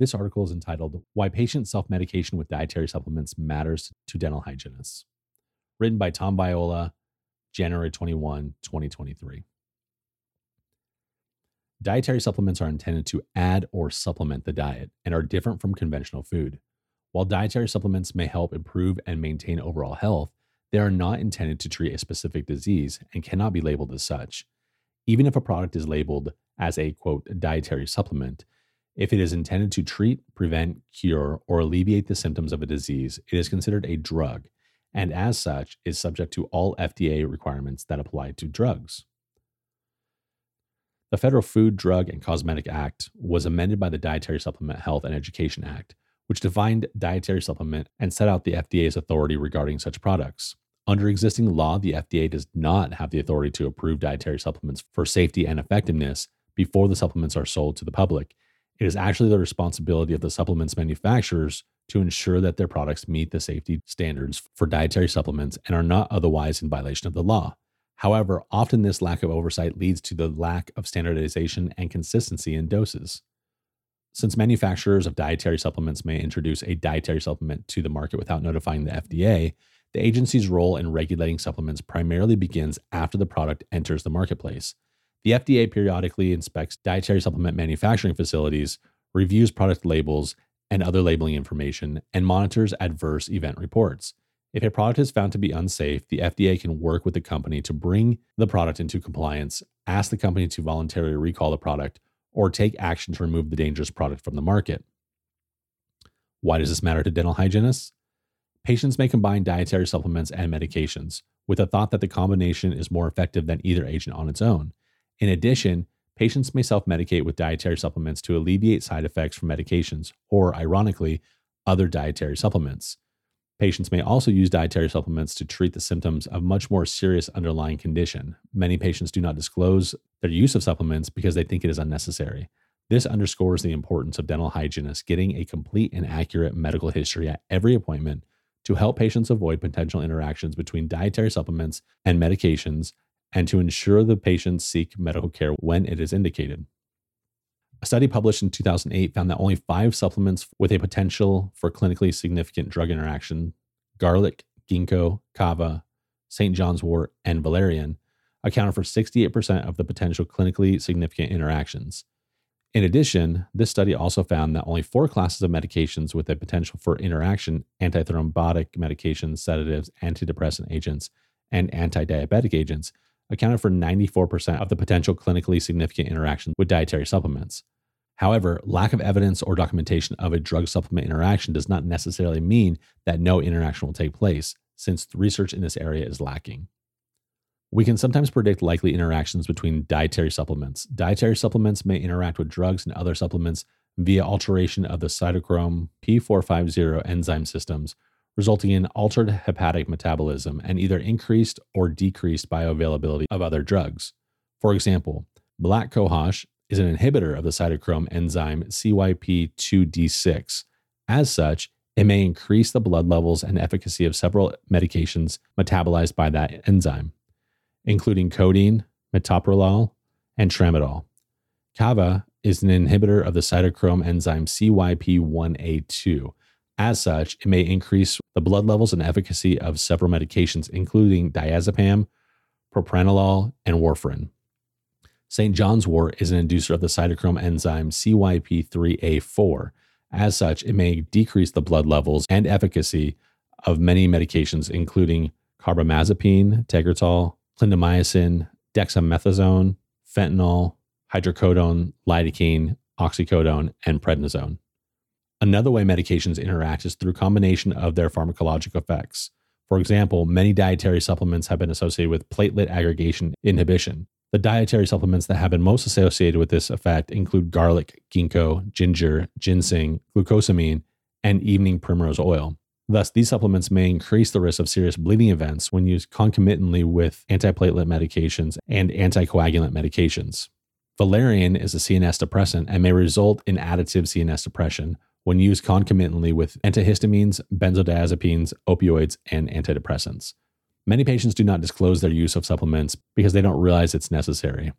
This article is entitled Why Patient Self Medication with Dietary Supplements Matters to Dental Hygienists, written by Tom Viola, January 21, 2023. Dietary supplements are intended to add or supplement the diet and are different from conventional food. While dietary supplements may help improve and maintain overall health, they are not intended to treat a specific disease and cannot be labeled as such. Even if a product is labeled as a quote dietary supplement, if it is intended to treat, prevent, cure, or alleviate the symptoms of a disease, it is considered a drug, and as such, is subject to all FDA requirements that apply to drugs. The Federal Food, Drug, and Cosmetic Act was amended by the Dietary Supplement Health and Education Act, which defined dietary supplement and set out the FDA's authority regarding such products. Under existing law, the FDA does not have the authority to approve dietary supplements for safety and effectiveness before the supplements are sold to the public it is actually the responsibility of the supplements manufacturers to ensure that their products meet the safety standards for dietary supplements and are not otherwise in violation of the law. However, often this lack of oversight leads to the lack of standardization and consistency in doses. Since manufacturers of dietary supplements may introduce a dietary supplement to the market without notifying the FDA, the agency's role in regulating supplements primarily begins after the product enters the marketplace. The FDA periodically inspects dietary supplement manufacturing facilities, reviews product labels and other labeling information, and monitors adverse event reports. If a product is found to be unsafe, the FDA can work with the company to bring the product into compliance, ask the company to voluntarily recall the product, or take action to remove the dangerous product from the market. Why does this matter to dental hygienists? Patients may combine dietary supplements and medications with the thought that the combination is more effective than either agent on its own. In addition, patients may self medicate with dietary supplements to alleviate side effects from medications or, ironically, other dietary supplements. Patients may also use dietary supplements to treat the symptoms of much more serious underlying condition. Many patients do not disclose their use of supplements because they think it is unnecessary. This underscores the importance of dental hygienists getting a complete and accurate medical history at every appointment to help patients avoid potential interactions between dietary supplements and medications and to ensure the patients seek medical care when it is indicated. A study published in 2008 found that only five supplements with a potential for clinically significant drug interaction garlic, ginkgo, kava, St. John's wort, and valerian accounted for 68% of the potential clinically significant interactions. In addition, this study also found that only four classes of medications with a potential for interaction antithrombotic medications, sedatives, antidepressant agents, and anti diabetic agents accounted for 94% of the potential clinically significant interaction with dietary supplements. However, lack of evidence or documentation of a drug supplement interaction does not necessarily mean that no interaction will take place, since research in this area is lacking. We can sometimes predict likely interactions between dietary supplements. Dietary supplements may interact with drugs and other supplements via alteration of the cytochrome P450 enzyme systems resulting in altered hepatic metabolism and either increased or decreased bioavailability of other drugs. For example, black cohosh is an inhibitor of the cytochrome enzyme CYP2D6. As such, it may increase the blood levels and efficacy of several medications metabolized by that enzyme, including codeine, metoprolol, and tramadol. Kava is an inhibitor of the cytochrome enzyme CYP1A2, as such, it may increase the blood levels and efficacy of several medications, including diazepam, propranolol, and warfarin. St. John's wort is an inducer of the cytochrome enzyme CYP3A4. As such, it may decrease the blood levels and efficacy of many medications, including carbamazepine, tegretol, clindamycin, dexamethasone, fentanyl, hydrocodone, lidocaine, oxycodone, and prednisone. Another way medications interact is through combination of their pharmacologic effects. For example, many dietary supplements have been associated with platelet aggregation inhibition. The dietary supplements that have been most associated with this effect include garlic, ginkgo, ginger, ginseng, glucosamine, and evening primrose oil. Thus, these supplements may increase the risk of serious bleeding events when used concomitantly with antiplatelet medications and anticoagulant medications. Valerian is a CNS depressant and may result in additive CNS depression when used concomitantly with antihistamines, benzodiazepines, opioids, and antidepressants. Many patients do not disclose their use of supplements because they don't realize it's necessary.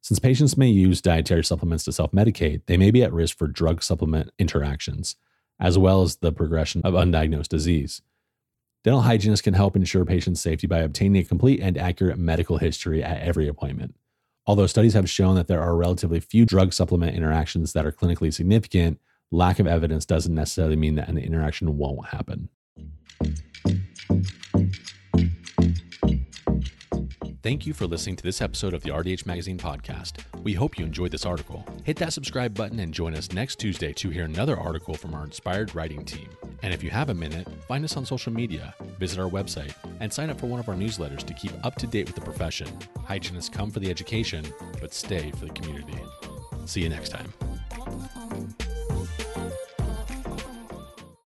Since patients may use dietary supplements to self medicate, they may be at risk for drug supplement interactions as well as the progression of undiagnosed disease. Dental hygienists can help ensure patient safety by obtaining a complete and accurate medical history at every appointment. Although studies have shown that there are relatively few drug supplement interactions that are clinically significant, lack of evidence doesn't necessarily mean that an interaction won't happen. Thank you for listening to this episode of the RDH Magazine podcast. We hope you enjoyed this article. Hit that subscribe button and join us next Tuesday to hear another article from our inspired writing team. And if you have a minute, find us on social media, visit our website, and sign up for one of our newsletters to keep up to date with the profession. Hygienists come for the education, but stay for the community. See you next time.